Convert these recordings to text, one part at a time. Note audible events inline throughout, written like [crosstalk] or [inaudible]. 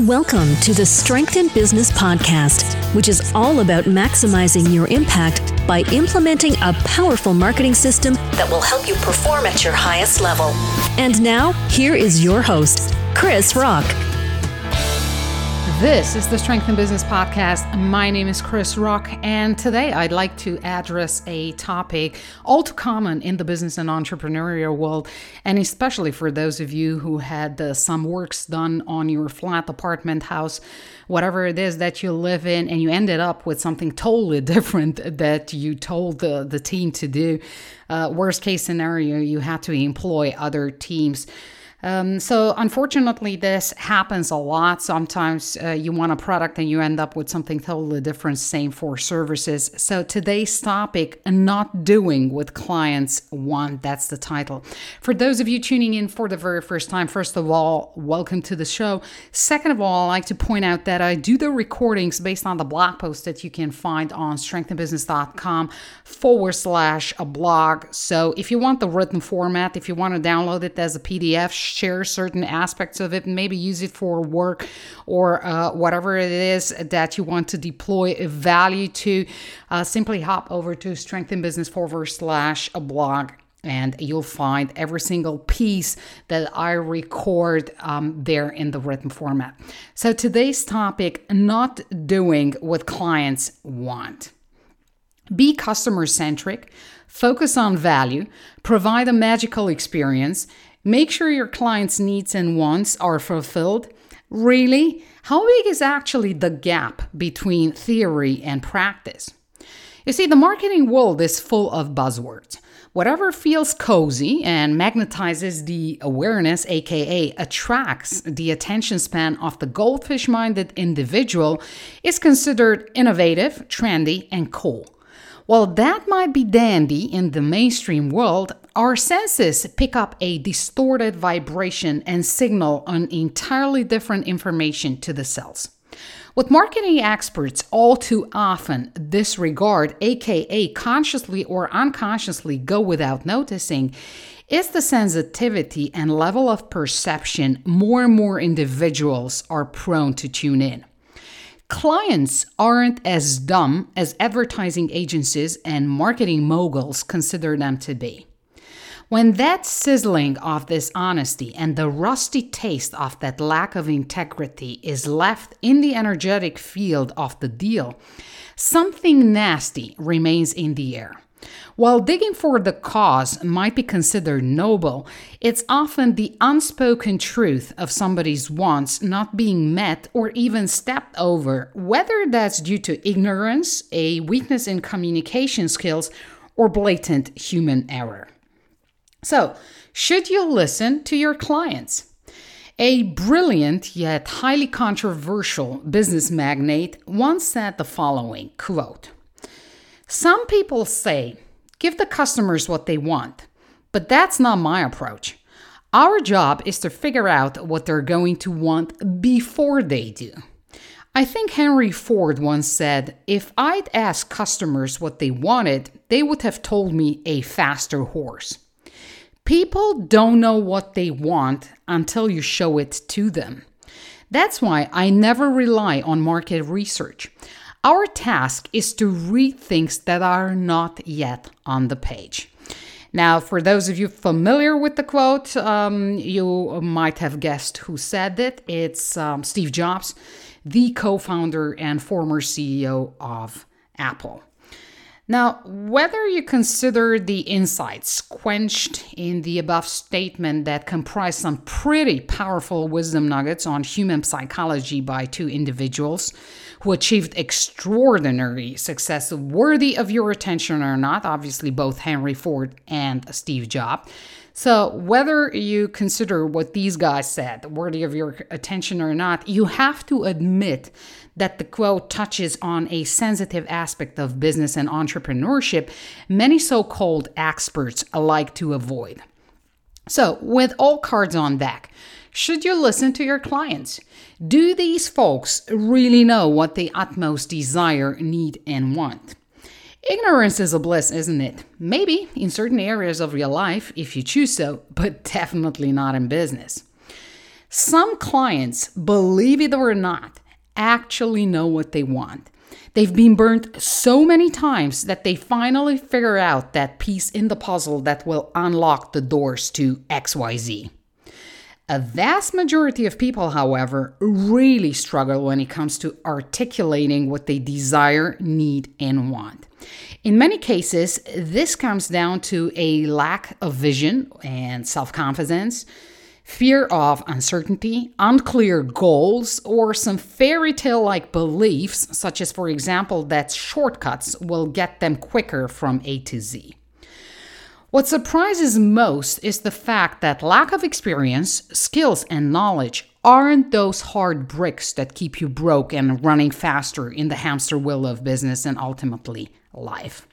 Welcome to the Strength in Business podcast, which is all about maximizing your impact by implementing a powerful marketing system that will help you perform at your highest level. And now, here is your host, Krisz Rokk. This is the Strength in Business podcast. My name is Krisz Rokk, and today I'd like to address a topic all too common in the business and entrepreneurial world, and especially for those of you who had uh, some works done on your flat apartment house, whatever it is that you live in, and you ended up with something totally [laughs] different that you told the, the team to do. Uh, worst case scenario, you had to employ other teams. Um, so, unfortunately, this happens a lot. Sometimes uh, you want a product and you end up with something totally different, same for services. So, today's topic, not doing what clients want, that's the title. For those of you tuning in for the very first time, first of all, welcome to the show. Second of all, I like to point out that I do the recordings based on the blog post that you can find on strengthinbusiness.com forward slash a blog. So, if you want the written format, if you want to download it as a PDF, share certain aspects of it maybe use it for work or uh, whatever it is that you want to deploy a value to, uh, simply hop over to strength in business forward slash blog and you'll find every single piece that I record um, there in the written format. So today's topic not doing what clients want. Be customer centric, focus on value, provide a magical experience, Make sure your client's needs and wants are fulfilled. Really? How big is actually the gap between theory and practice? You see, the marketing world is full of buzzwords. Whatever feels cozy and magnetizes the awareness, aka attracts the attention span of the goldfish minded individual, is considered innovative, trendy, and cool. While that might be dandy in the mainstream world, our senses pick up a distorted vibration and signal an entirely different information to the cells. What marketing experts all too often disregard, aka consciously or unconsciously go without noticing, is the sensitivity and level of perception more and more individuals are prone to tune in. Clients aren't as dumb as advertising agencies and marketing moguls consider them to be. When that sizzling of dishonesty and the rusty taste of that lack of integrity is left in the energetic field of the deal, something nasty remains in the air. While digging for the cause might be considered noble, it's often the unspoken truth of somebody's wants not being met or even stepped over, whether that's due to ignorance, a weakness in communication skills, or blatant human error. So, should you listen to your clients? A brilliant yet highly controversial business magnate once said the following quote Some people say Give the customers what they want. But that's not my approach. Our job is to figure out what they're going to want before they do. I think Henry Ford once said, If I'd asked customers what they wanted, they would have told me a faster horse. People don't know what they want until you show it to them. That's why I never rely on market research. Our task is to read things that are not yet on the page. Now, for those of you familiar with the quote, um, you might have guessed who said it. It's um, Steve Jobs, the co founder and former CEO of Apple. Now, whether you consider the insights quenched in the above statement that comprise some pretty powerful wisdom nuggets on human psychology by two individuals who achieved extraordinary success worthy of your attention or not, obviously, both Henry Ford and Steve Jobs. So, whether you consider what these guys said worthy of your attention or not, you have to admit that the quote touches on a sensitive aspect of business and entrepreneurship many so called experts like to avoid. So, with all cards on deck, should you listen to your clients? Do these folks really know what they utmost desire, need, and want? Ignorance is a bliss, isn't it? Maybe in certain areas of your life if you choose so, but [laughs] definitely not in business. Some clients, believe it or not, actually know what they want. They've been burnt so many times that they finally figure out that piece in the puzzle that will unlock the doors to XYZ. A vast majority of people, however, really struggle when it comes to articulating what they desire, need, and want. In many cases, this comes down to a lack of vision and self confidence, fear of uncertainty, unclear goals, or some fairy tale like beliefs, such as, for example, that shortcuts will get them quicker from A to Z. What surprises most is the fact that lack of experience, skills, and knowledge aren't those hard bricks that keep you broke and running faster in the hamster wheel of business and ultimately life.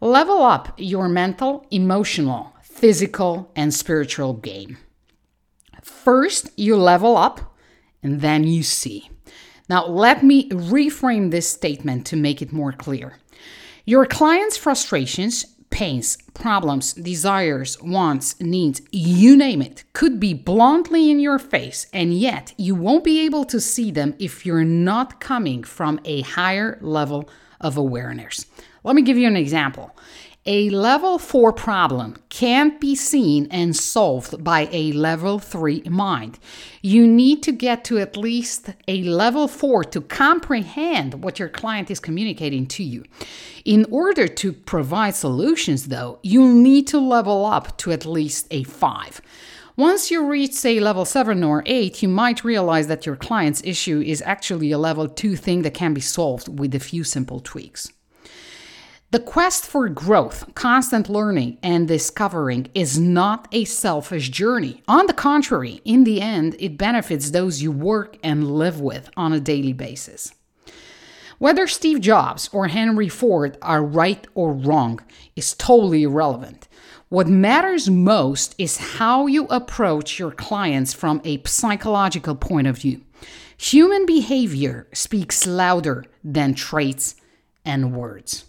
Level up your mental, emotional, physical, and spiritual game. First, you level up, and then you see. Now, let me reframe this statement to make it more clear. Your client's frustrations pains, problems, desires, wants, needs, you name it, could be bluntly in your face, and yet you won't be able to see them if you're not coming from a higher level of awareness. Let me give you an example. A level 4 problem can't be seen and solved by a level 3 mind. You need to get to at least a level 4 to comprehend what your client is communicating to you. In order to provide solutions, though, you'll need to level up to at least a 5. Once you reach, say, level 7 or 8, you might realize that your client's issue is actually a level 2 thing that can be solved with a few simple tweaks. The quest for growth, constant learning, and discovering is not a selfish journey. On the contrary, in the end, it benefits those you work and live with on a daily basis. Whether Steve Jobs or Henry Ford are right or wrong is totally irrelevant. What matters most is how you approach your clients from a psychological point of view. Human behavior speaks louder than traits and words.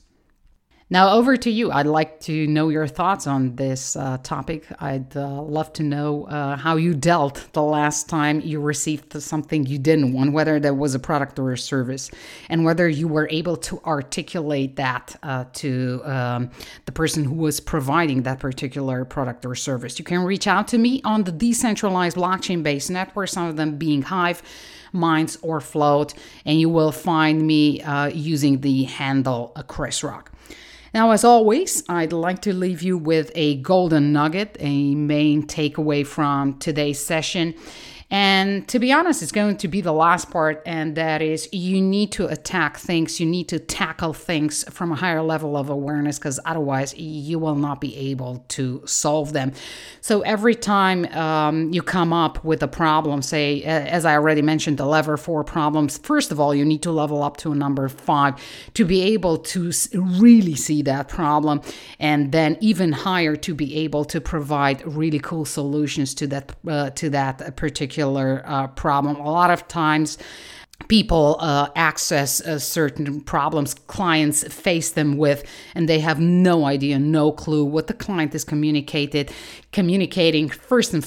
Now, over to you. I'd like to know your thoughts on this uh, topic. I'd uh, love to know uh, how you dealt the last time you received something you didn't want, whether that was a product or a service, and whether you were able to articulate that uh, to um, the person who was providing that particular product or service. You can reach out to me on the decentralized blockchain based network, some of them being Hive. Minds or Float, and you will find me uh, using the handle uh, Krisz Rokk. Now, as always, I'd like to leave you with a golden nugget, a main takeaway from today's session. And to be honest, it's going to be the last part, and that is you need to attack things, you need to tackle things from a higher level of awareness, because otherwise you will not be able to solve them. So every time um, you come up with a problem, say, as I already mentioned, the level four problems, first of all, you need to level up to a number five to be able to really see that problem, and then even higher to be able to provide really cool solutions to that uh, to that particular particular uh, problem. A lot of times, people uh, access uh, certain problems clients face them with and they have no idea no clue what the client is communicated communicating first and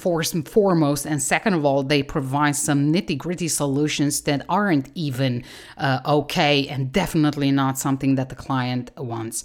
foremost and second of all they provide some nitty gritty solutions that aren't even uh, okay and definitely not something that the client wants